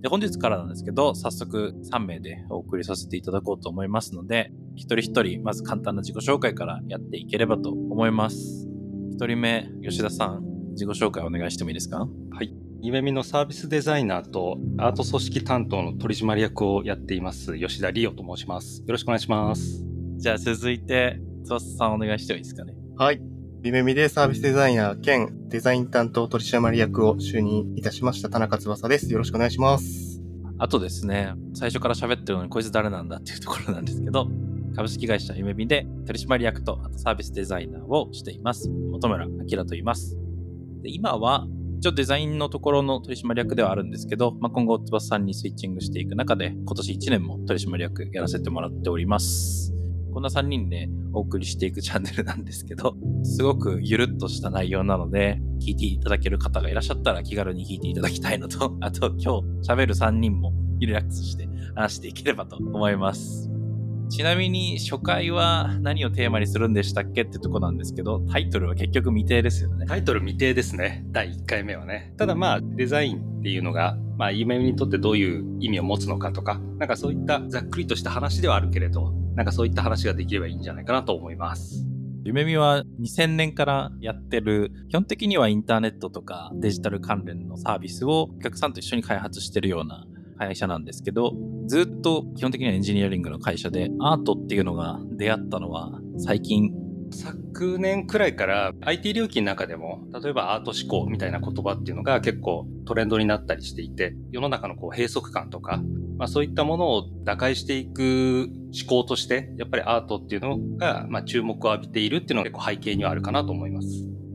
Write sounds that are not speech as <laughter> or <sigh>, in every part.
で、本日からなんですけど、早速3名でお送りさせていただこうと思いますので、一人一人、まず簡単な自己紹介からやっていければと思います。一人目、吉田さん、自己紹介お願いしてもいいですか？はい。夢見のサービスデザイナーとアート組織担当の取締役をやっています、吉田理央と申します。よろしくお願いします。じゃあ続いて、翼さんお願いしてもいいですかね？はい。夢見でサービスデザイナー兼デザイン担当取締役を就任いたしました田中翼です。よろしくお願いします。あとですね、最初から喋ってるのにこいつ誰なんだっていうところなんですけど、株式会社夢見で取締役とあとサービスデザイナーをしています。本村明と言います。で今は一応デザインのところの取締役ではあるんですけど、まあ、今後翼さんにスイッチングしていく中で今年1年も取締役やらせてもらっております。こんな3人でお送りしていくチャンネルなんですけど、<laughs> すごくゆるっとした内容なので、聞いていただける方がいらっしゃったら気軽に聞いていただきたいのと、<laughs> あと今日喋る3人もリラックスして話していければと思います。ちなみに初回は何をテーマにするんでしたっけってとこなんですけど、タイトルは結局未定ですよね。タイトル未定ですね。第1回目はね。ただまあ、デザインっていうのが、まあ、夢にとってどういう意味を持つのかとか、なんかそういったざっくりとした話ではあるけれど、なんかそういった話ができればいいんじゃないかなと思います。夢見は2000年からやってる、基本的にはインターネットとかデジタル関連のサービスをお客さんと一緒に開発してるような会社なんですけど、ずっと基本的にはエンジニアリングの会社で、アートっていうのが出会ったのは最近昨年くらいから IT 領域の中でも、例えばアート思考みたいな言葉っていうのが結構トレンドになったりしていて、世の中のこう閉塞感とか、まあそういったものを打開していく思考として、やっぱりアートっていうのが、まあ注目を浴びているっていうのが結構背景にはあるかなと思います。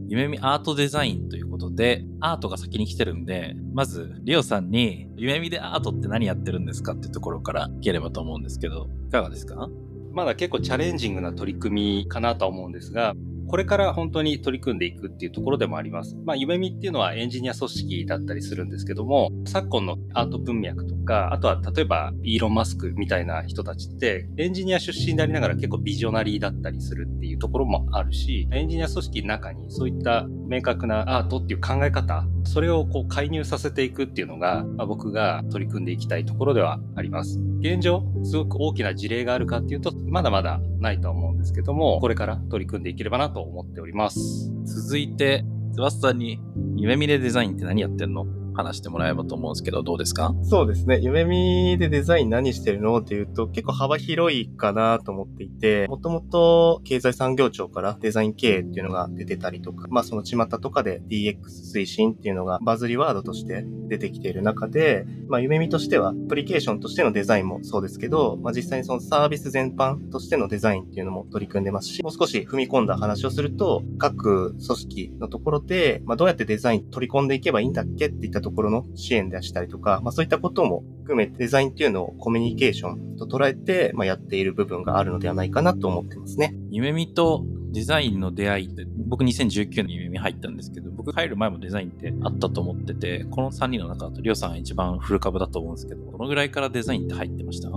夢見アートデザインということで、アートが先に来てるんで、まず、リオさんに、夢見でアートって何やってるんですかっていうところからいければと思うんですけど、いかがですか？まだ結構チャレンジングな取り組みかなとは思うんですが、これから本当に取り組んでいくっていうところでもあります。まあ、夢見っていうのはエンジニア組織だったりするんですけども、昨今のアート文脈とか、あとは例えばイーロン・マスクみたいな人たちって、エンジニア出身でありながら結構ビジョナリーだったりするっていうところもあるし、エンジニア組織の中にそういった明確なアートっていう考え方、それをこう介入させていくっていうのが、まあ、僕が取り組んでいきたいところではあります。現状、すごく大きな事例があるかっていうと、まだまだないとは思うんですけども、これから取り組んでいければなと思っております。続いて、翼さんに、夢見れデザインって何やってんの？話してもらえばと思うんですけど、どうですか？そうですね。夢見でデザイン何してるのっていうと、結構幅広いかなと思っていて、もともと経済産業庁からデザイン経営っていうのが出てたりとか、まあその巷とかで DX 推進っていうのがバズりワードとして出てきている中で、まあ夢見としては、アプリケーションとしてのデザインもそうですけど、まあ実際にそのサービス全般としてのデザインっていうのも取り組んでますし、もう少し踏み込んだ話をすると、各組織のところで、まあどうやってデザイン取り込んでいけばいいんだっけっていったところの支援出したりとか、まあそういったことも含めてデザインっていうのをコミュニケーションと捉えて、まあ、やっている部分があるのではないかなと思ってますね。夢見とデザインの出会いって、僕2019年に夢見入ったんですけど、僕入る前もデザインってあったと思ってて、この3人の中だとリオさんが一番フル株だと思うんですけど、どのぐらいからデザインって入ってました？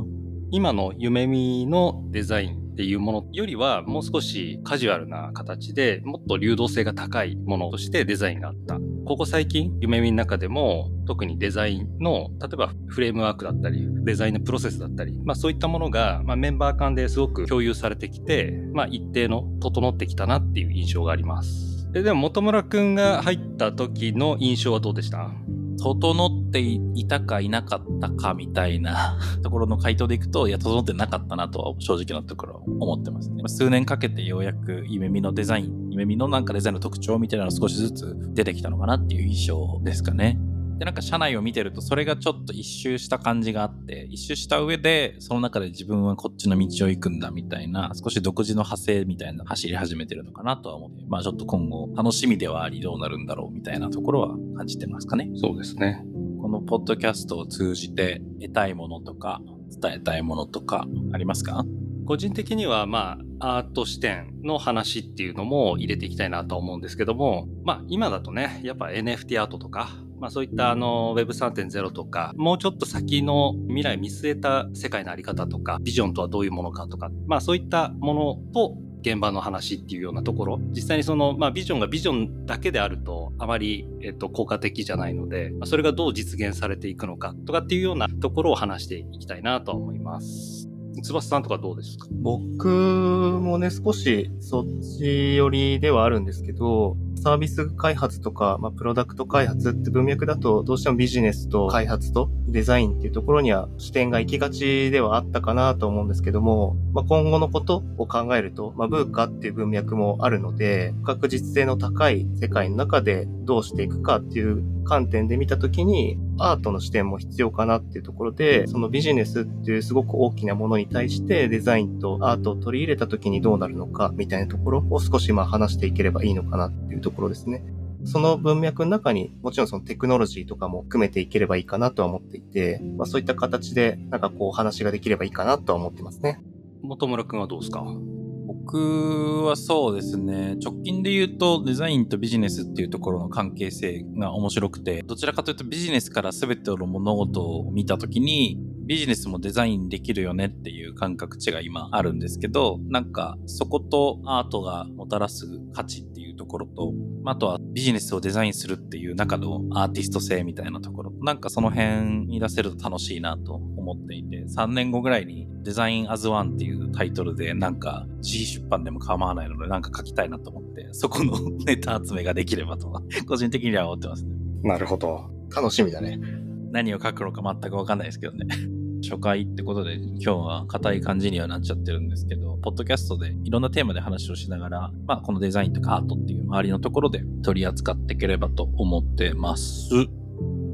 今の夢見のデザインっていうものよりはもう少しカジュアルな形でもっと流動性が高いものとしてデザインがあった。ここ最近夢見の中でも特にデザインの例えばフレームワークだったりデザインのプロセスだったり、まあ、そういったものが、まあ、メンバー間ですごく共有されてきて、まあ、一定の整ってきたなっていう印象があります。ででも本村くんが入った時の印象はどうでした？整っていたかいなかったかみたいな <laughs> ところの回答でいくと、いや、整ってなかったなとは正直なところ思ってますね。数年かけてようやく夢見のデザイン、夢見のなんかデザインの特徴みたいなのが少しずつ出てきたのかなっていう印象ですかね。で、なんか社内を見てると、それがちょっと一周した感じがあって、一周した上で、その中で自分はこっちの道を行くんだみたいな、少し独自の派生みたいな走り始めてるのかなとは思って、まあちょっと今後楽しみではありどうなるんだろうみたいなところは感じてますかね。そうですね。ここのポッドキャストを通じて得たいものとか伝えたいものとかありますか？個人的には、まあ、アート視点の話っていうのも入れていきたいなと思うんですけども、まあ、今だとね、やっぱ NFT アートとか、まあそういったあの Web3.0 とか、もうちょっと先の未来見据えた世界のあり方とか、ビジョンとはどういうものかとか、まあそういったものと現場の話っていうようなところ、実際にその、まあビジョンがビジョンだけであると、あまり、えっと、効果的じゃないので、まあ、それがどう実現されていくのかとかっていうようなところを話していきたいなと思います。翼さんとかどうですか？僕もね、少しそっち寄りではあるんですけど、サービス開発とか、まあ、プロダクト開発って文脈だと、どうしてもビジネスと開発とデザインっていうところには視点が行きがちではあったかなと思うんですけども、まあ、今後のことを考えると、まあ、ブーカっていう文脈もあるので、不確実性の高い世界の中でどうしていくかっていう観点で見たときに、アートの視点も必要かなっていうところで、そのビジネスっていうすごく大きなものに対してデザインとアートを取り入れたときにどうなるのかみたいなところを少しまあ話していければいいのかなっていうところですね。その文脈の中にもちろんそのテクノロジーとかも含めていければいいかなとは思っていて、まあそういった形でなんかこう話ができればいいかなとは思ってますね。本村くんはどうですか？僕はそうですね、直近で言うとデザインとビジネスっていうところの関係性が面白くて、どちらかというとビジネスから全ての物事を見た時に、ビジネスもデザインできるよねっていう感覚値が今あるんですけど、なんかそことアートがもたらす価値っていうところと、あとはビジネスをデザインするっていう中のアーティスト性みたいなところ、なんかその辺に出せると楽しいなと思っていて、3年後ぐらいにデザインアズワンっていうタイトルでなんか自費出版でも構わないのでなんか書きたいなと思って、そこの <laughs> ネタ集めができればと、個人的には思ってますね。なるほど。楽しみだね。何を書くのか全くわかんないですけどね。初回ってことで今日は硬い感じにはなっちゃってるんですけど、ポッドキャストでいろんなテーマで話をしながら、まあこのデザインとかアートっていう周りのところで取り扱っていければと思ってます。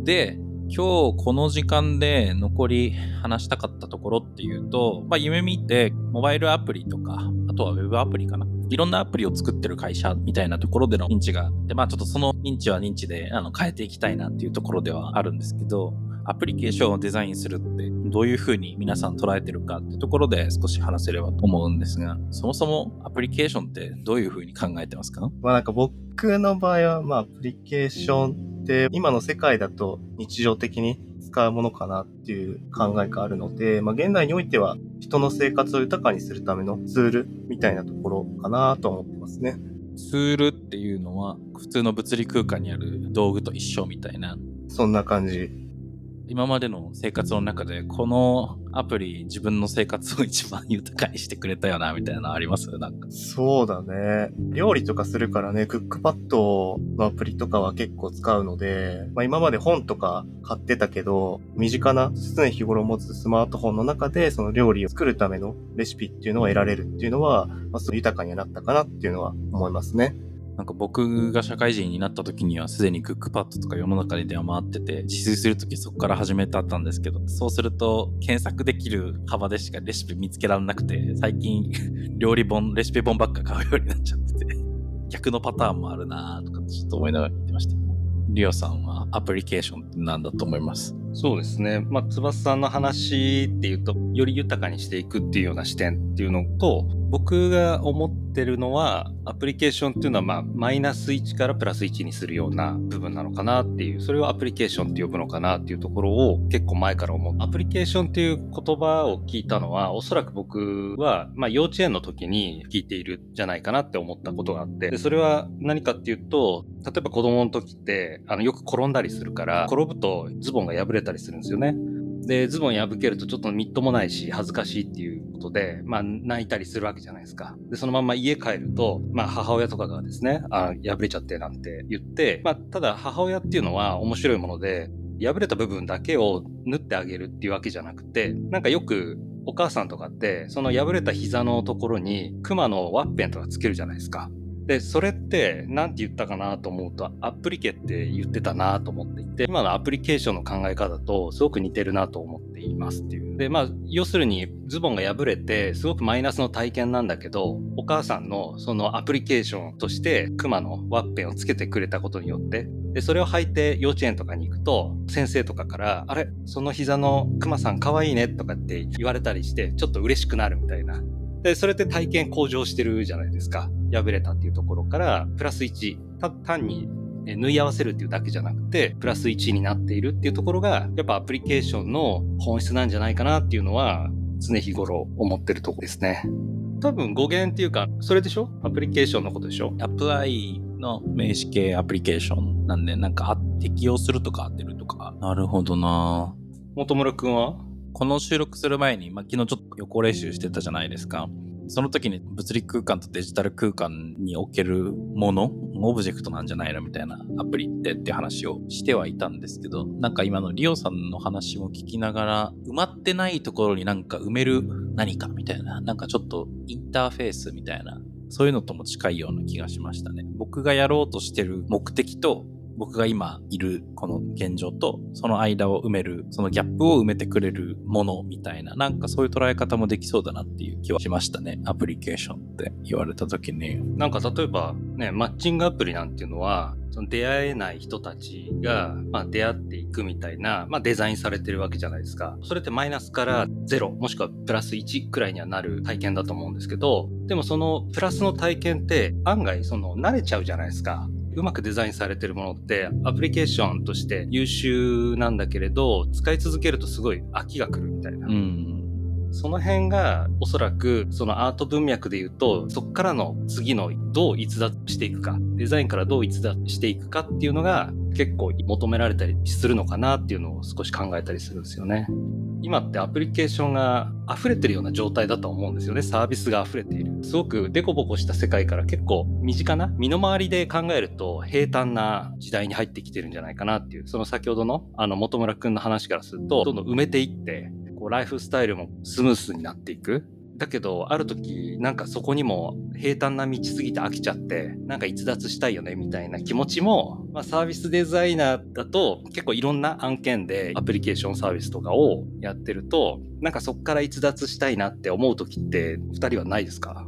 で、今日この時間で残り話したかったところっていうと、まあ夢見てモバイルアプリとか、あとはウェブアプリかな。いろんなアプリを作ってる会社みたいなところでの認知があって、まあちょっとその認知は認知であの変えていきたいなっていうところではあるんですけど、アプリケーションをデザインするってどういうふうに皆さん捉えてるかってところで少し話せればと思うんですが、そもそもアプリケーションってどういうふうに考えてますか？まあなんか僕の場合は、まあアプリケーションって今の世界だと日常的に使うものかなっていう考えがあるので、まあ現代においては人の生活を豊かにするためのツールみたいなところかなと思ってますね。ツールっていうのは普通の物理空間にある道具と一緒みたいなそんな感じ。今までの生活の中でこのアプリ自分の生活を一番豊かにしてくれたよなみたいなのあります？なんかそうだね。料理とかするからね、クックパッドのアプリとかは結構使うので、まあ今まで本とか買ってたけど、身近な常日頃持つスマートフォンの中でその料理を作るためのレシピっていうのを得られるっていうのは、まあ、すごい豊かにはなったかなっていうのは思いますね。なんか僕が社会人になった時にはすでにクックパッドとか世の中に出回ってて自炊する時そこから始めたったんですけどそうすると検索できる幅でしかレシピ見つけられなくて最近 <laughs> 料理本レシピ本ばっか買うようになっちゃってて逆のパターンもあるなとかちょっと思いながら言ってました。リオさんはアプリケーションって何だと思います？そうですね。まあ、翼さんの話っていうと、より豊かにしていくっていうような視点っていうのと、僕が思ってるのは、アプリケーションっていうのは、ま、マイナス1からプラス1にするような部分なのかなっていう、それをアプリケーションって呼ぶのかなっていうところを結構前から思う。アプリケーションっていう言葉を聞いたのは、おそらく僕は、まあ、幼稚園の時に聞いているじゃないかなって思ったことがあって、でそれは何かっていうと、例えば子供の時って、あの、よく転んだりするから、転ぶとズボンが破れたりするんですよね。で、ズボン破けるとちょっとみっともないし、恥ずかしいっていうことで、まあ、泣いたりするわけじゃないですか。で、そのまま家帰ると、まあ、母親とかがですね、あ破れちゃってなんて言って、まあ、ただ母親っていうのは面白いもので、破れた部分だけを縫ってあげるっていうわけじゃなくて、なんかよくお母さんとかって、その破れた膝のところに熊のワッペンとかつけるじゃないですか。で、それって何て言ったかなと思うと、アプリケって言ってたなと思っていて、今のアプリケーションの考え方とすごく似てるなと思っていますっていう。で、まあ、要するにズボンが破れて、すごくマイナスの体験なんだけど、お母さんのそのアプリケーションとしてクマのワッペンをつけてくれたことによって、で、それを履いて幼稚園とかに行くと、先生とかから、あれ、その膝のクマさん可愛いねとかって言われたりして、ちょっと嬉しくなるみたいな。で、それって体験向上してるじゃないですか。破れたっていうところから、プラス1、単に縫い合わせるっていうだけじゃなくて、プラス1になっているっていうところが、やっぱアプリケーションの本質なんじゃないかなっていうのは、常日頃思ってるとこですね。多分語源っていうか、それでしょ？アプリケーションのことでしょ？アプライの名詞系アプリケーションなんで、なんか適用するとか合ってるとか。なるほどな本村くんは？この収録する前に、まあ、昨日ちょっと予行練習してたじゃないですか。その時に物理空間とデジタル空間におけるもの、オブジェクトなんじゃないのみたいなアプリってって話をしてはいたんですけど、なんか今のリオさんの話も聞きながら、埋まってないところになんか埋める何かみたいな、なんかちょっとインターフェースみたいな、そういうのとも近いような気がしましたね。僕がやろうとしてる目的と僕が今いるこの現状とその間を埋める、そのギャップを埋めてくれるものみたいな、なんかそういう捉え方もできそうだなっていう気はしましたね。アプリケーションって言われた時に。なんか例えばね、マッチングアプリなんていうのは、その出会えない人たちが、まあ、出会っていくみたいな、まあ、デザインされてるわけじゃないですか。それってマイナスから0もしくはプラス1くらいにはなる体験だと思うんですけど、でもそのプラスの体験って案外その慣れちゃうじゃないですか。うまくデザインされてるものってアプリケーションとして優秀なんだけれど使い続けるとすごい飽きが来るみたいな。うんその辺がおそらくそのアート文脈で言うとそこからの次のどう逸脱していくかデザインからどう逸脱していくかっていうのが結構求められたりするのかなっていうのを少し考えたりするんですよね。今ってアプリケーションが溢れてるような状態だと思うんですよね。サービスが溢れている。すごくデコボコした世界から結構身近な身の回りで考えると平坦な時代に入ってきてるんじゃないかなっていう、その先ほどのあの本村くんの話からすると、どんどん埋めていって、こうライフスタイルもスムースになっていく。だけど、ある時、なんかそこにも平坦な道すぎて飽きちゃって、なんか逸脱したいよね、みたいな気持ちも、まあサービスデザイナーだと結構いろんな案件でアプリケーションサービスとかをやってると、なんかそっから逸脱したいなって思う時って二人はないですか？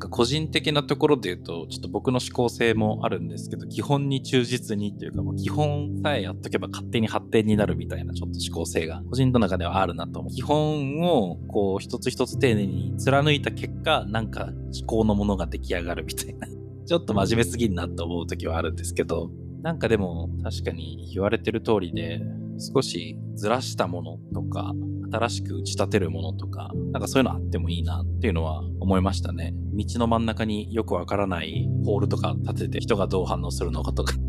なんか個人的なところで言うと、ちょっと僕の思考性もあるんですけど、基本に忠実にっていうか、もう基本さえやっとけば勝手に発展になるみたいなちょっと思考性が個人の中ではあるなと思う。基本をこう一つ一つ丁寧に貫いた結果、なんか思考のものが出来上がるみたいな。<laughs> ちょっと真面目すぎんなと思う時はあるんですけど、なんかでも確かに言われてる通りで、少しずらしたものとか、新しく打ち立てるものとか、なんかそういうのあってもいいなっていうのは思いましたね。道の真ん中によくわからないポールとか立てて人がどう反応するのかとか。<laughs>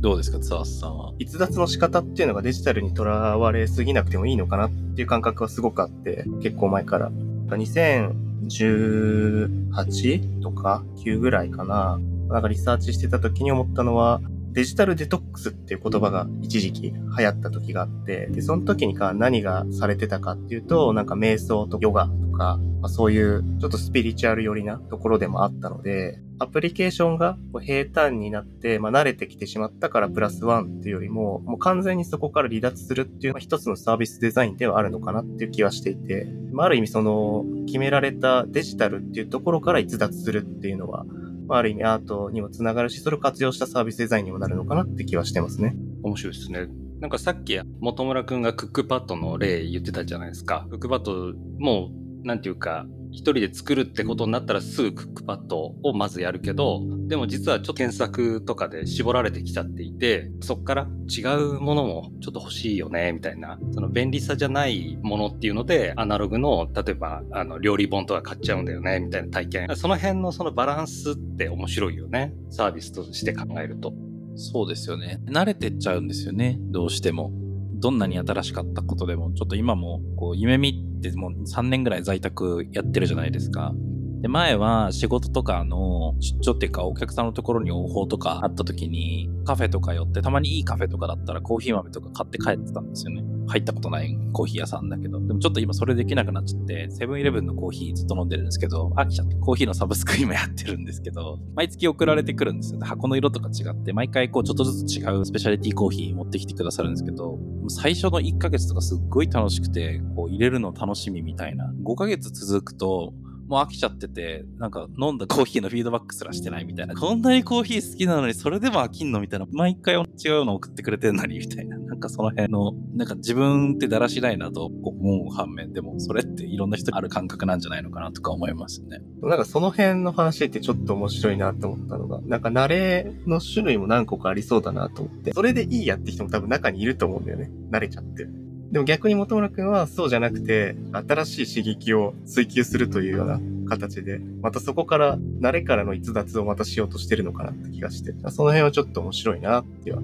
どうですか、ツアースさんは？逸脱の仕方っていうのがデジタルにとらわれすぎなくてもいいのかなっていう感覚はすごくあって、結構前から。2018とか9ぐらいかな。なんかリサーチしてた時に思ったのは、デジタルデトックスっていう言葉が一時期流行った時があって、で、その時にか何がされてたかっていうと、なんか瞑想とヨガとか、まあ、そういうちょっとスピリチュアル寄りなところでもあったので、アプリケーションが平坦になって、まあ、慣れてきてしまったからプラスワンっていうよりも、もう完全にそこから離脱するっていうのは一つのサービスデザインではあるのかなっていう気はしていて、まあ、ある意味その決められたデジタルっていうところから逸脱するっていうのは、まあ、ある意味アートにもつながるし、それを活用したサービスデザインにもなるのかなって気はしてますね。面白いですね。なんかさっき本村くんがクックパッドの例言ってたじゃないですか。クックパッドもなんていうか、一人で作るってことになったらすぐクックパッドをまずやるけど、でも実はちょっと検索とかで絞られてきちゃっていて、そっから違うものもちょっと欲しいよね、みたいな。その便利さじゃないものっていうので、アナログの、例えば、あの、料理本とか買っちゃうんだよね、みたいな体験。その辺のそのバランスって面白いよね。サービスとして考えると。そうですよね。慣れてっちゃうんですよね。どうしても。どんなに新しかったことでも、ちょっと今も、こう、夢見ってもう3年ぐらい在宅やってるじゃないですか。で、前は仕事とかの出張っていうかお客さんのところに応報とかあった時にカフェとか寄ってたまにいいカフェとかだったらコーヒー豆とか買って帰ってたんですよね。入ったことないコーヒー屋さんだけど。でもちょっと今それできなくなっちゃって、セブンイレブンのコーヒーずっと飲んでるんですけど、飽きちゃってコーヒーのサブスク今やってるんですけど、毎月送られてくるんですよ。箱の色とか違って、毎回こうちょっとずつ違うスペシャリティコーヒー持ってきてくださるんですけど、最初の1ヶ月とかすっごい楽しくて、こう入れるの楽しみみたいな。5ヶ月続くと、もう飽きちゃってて、なんか飲んだコーヒーのフィードバックすらしてないみたいな。こんなにコーヒー好きなのにそれでも飽きんのみたいな。毎回違うの送ってくれてんのにみたいな。<laughs> なんかその辺の、なんか自分ってだらしないなと思う反面、でもそれっていろんな人にある感覚なんじゃないのかなとか思いますね。なんかその辺の話ってちょっと面白いなと思ったのが、なんか慣れの種類も何個かありそうだなと思って、それでいいやって人も多分中にいると思うんだよね。慣れちゃって。でも逆に本村くんはそうじゃなくて、新しい刺激を追求するというような形で、またそこから慣れからの逸脱をまたしようとしてるのかなって気がして、その辺はちょっと面白いなっては。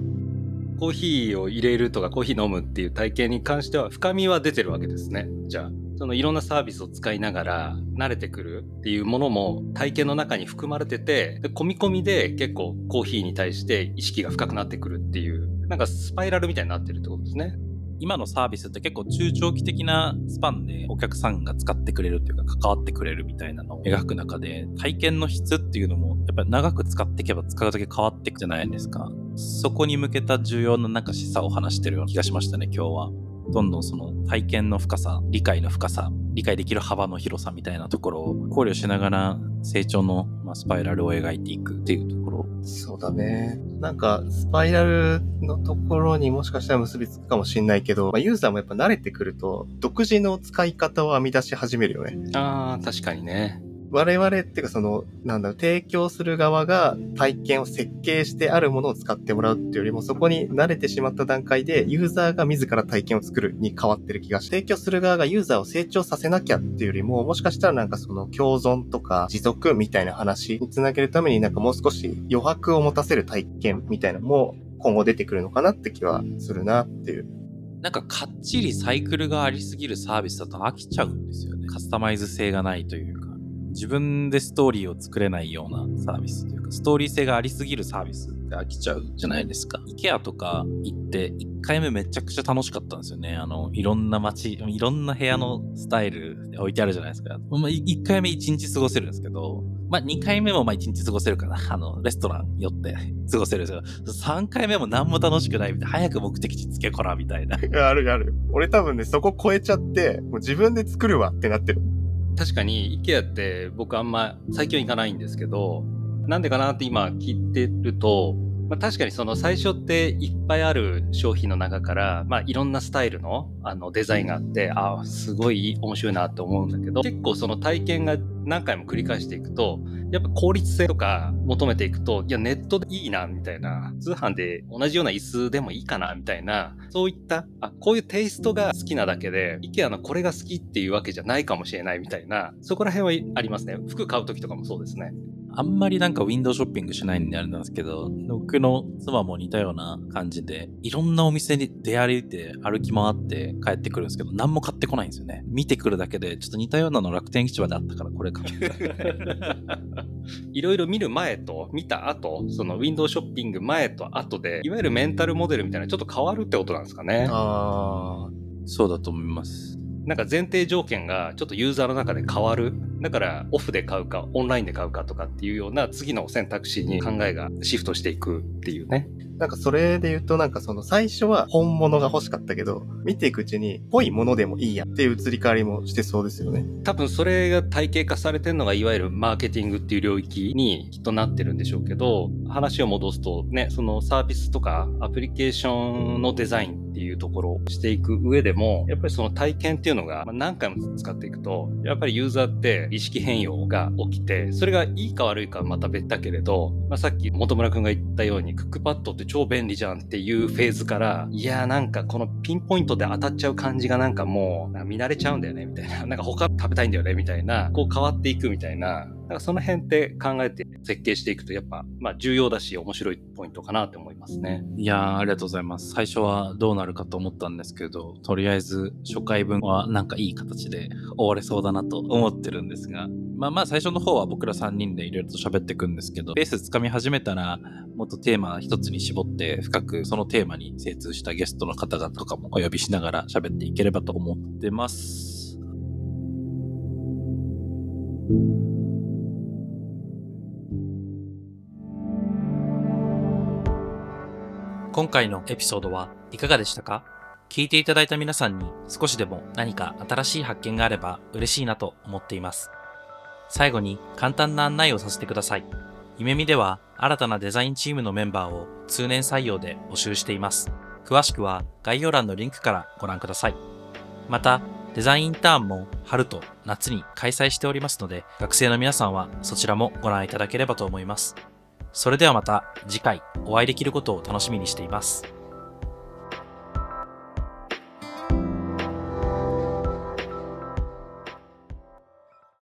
コーヒーを入れるとかコーヒー飲むっていう体験に関しては深みは出てるわけですね。じゃあ、そのいろんなサービスを使いながら慣れてくるっていうものも体験の中に含まれてて、込み込みで結構コーヒーに対して意識が深くなってくるっていう、なんかスパイラルみたいになってるってことですね。今のサービスって結構中長期的なスパンでお客さんが使ってくれるっていうか関わってくれるみたいなのを描く中で体験の質っていうのもやっぱり長く使っていけば使うだけ変わっていくじゃないですか。そこに向けた重要ななんか示唆を話してるような気がしましたね、今日は。どんどんその体験の深さ、理解の深さ、理解できる幅の広さみたいなところを考慮しながら成長のスパイラルを描いていくっていうところ。そうだね。なんか、スパイラルのところにもしかしたら結びつくかもしれないけど、まあ、ユーザーもやっぱ慣れてくると、独自の使い方を編み出し始めるよね。ああ、確かにね。我々っていうかその、なんだろう、提供する側が体験を設計してあるものを使ってもらうっていうよりも、そこに慣れてしまった段階で、ユーザーが自ら体験を作るに変わってる気がして、提供する側がユーザーを成長させなきゃっていうよりも、もしかしたらなんかその共存とか持続みたいな話につなげるためになんかもう少し余白を持たせる体験みたいなのも今後出てくるのかなって気はするなっていう。なんかかっちりサイクルがありすぎるサービスだと飽きちゃうんですよね。カスタマイズ性がないというか。自分でストーリーを作れないようなサービスというか、ストーリー性がありすぎるサービスって飽きちゃうじゃないですか。IKEA とか行って、1回目めちゃくちゃ楽しかったんですよね。あの、いろんな街、いろんな部屋のスタイル置いてあるじゃないですか。ま、1回目1日過ごせるんですけど、まあ、2回目もまあ1日過ごせるかな。<laughs> あの、レストラン寄って <laughs> 過ごせるんですけど、3回目も何も楽しくないみたいな。早く目的地つけこらみたいな。<laughs> あるある。俺多分ね、そこ超えちゃって、もう自分で作るわってなってる。確かに IKEA って僕あんま最近は行かないんですけど、なんでかなって今聞いてると、まあ、確かにその最初っていっぱいある商品の中から、まあ、いろんなスタイルのあのデザインがあって、ああ、すごい面白いなって思うんだけど、結構その体験が何回も繰り返していくと、やっぱ効率性とか求めていくと、いや、ネットでいいな、みたいな、通販で同じような椅子でもいいかな、みたいな、そういった、あ、こういうテイストが好きなだけで、IKEA のこれが好きっていうわけじゃないかもしれないみたいな、そこら辺はありますね。服買う時とかもそうですね。あんまりなんかウィンドウショッピングしないんであれなんですけど、僕の妻も似たような感じで、いろんなお店に出歩いて歩き回って帰ってくるんですけど、何も買ってこないんですよね。見てくるだけで、ちょっと似たようなの楽天市場であったからこれ買って <laughs> いろいろ見る前と見た後、そのウィンドウショッピング前と後で、いわゆるメンタルモデルみたいなちょっと変わるってことなんですかね。ああ、そうだと思います。なんか前提条件がちょっとユーザーの中で変わる。だからオフで買うかオンラインで買うかとかっていうような次の選択肢に考えがシフトしていくっていうね。なんかそれで言うとなんかその最初は本物が欲しかったけど、見ていくうちにぽいものでもいいやっていう移り変わりもしてそうですよね。多分それが体系化されてるのがいわゆるマーケティングっていう領域にきっとなってるんでしょうけど、話を戻すとね、そのサービスとかアプリケーションのデザインっていうところをしていく上でも、やっぱりその体験っていうのが何回も使っていくと、やっぱりユーザーって意識変容が起きて、それがいいか悪いかはまた別だけれど、まあ、さっき本村くんが言ったようにクックパッドって超便利じゃんっていうフェーズから、いやーなんかこのピンポイントで当たっちゃう感じがなんかもう見慣れちゃうんだよねみたいな、なんか他食べたいんだよねみたいな、こう変わっていくみたいな、なんかその辺って考えて設計していくとやっぱ、まあ重要だし面白いポイントかなって思いますね。いや、ありがとうございます。最初はどうなるかと思ったんですけど、とりあえず初回分はなんかいい形で終われそうだなと思ってるんですが、まあまあ最初の方は僕ら3人でいろいろと喋っていくんですけど、ベースつかみ始めたら、もっとテーマ一つに絞って深くそのテーマに精通したゲストの方々とかもお呼びしながら喋っていければと思ってます。今回のエピソードはいかがでしたか？聞いていただいた皆さんに少しでも何か新しい発見があれば嬉しいなと思っています。最後に簡単な案内をさせてください。夢見では新たなデザインチームのメンバーを通年採用で募集しています。詳しくは概要欄のリンクからご覧ください。また、デザインインターンも春と夏に開催しておりますので、学生の皆さんはそちらもご覧いただければと思います。それではまた次回お会いできることを楽しみにしています。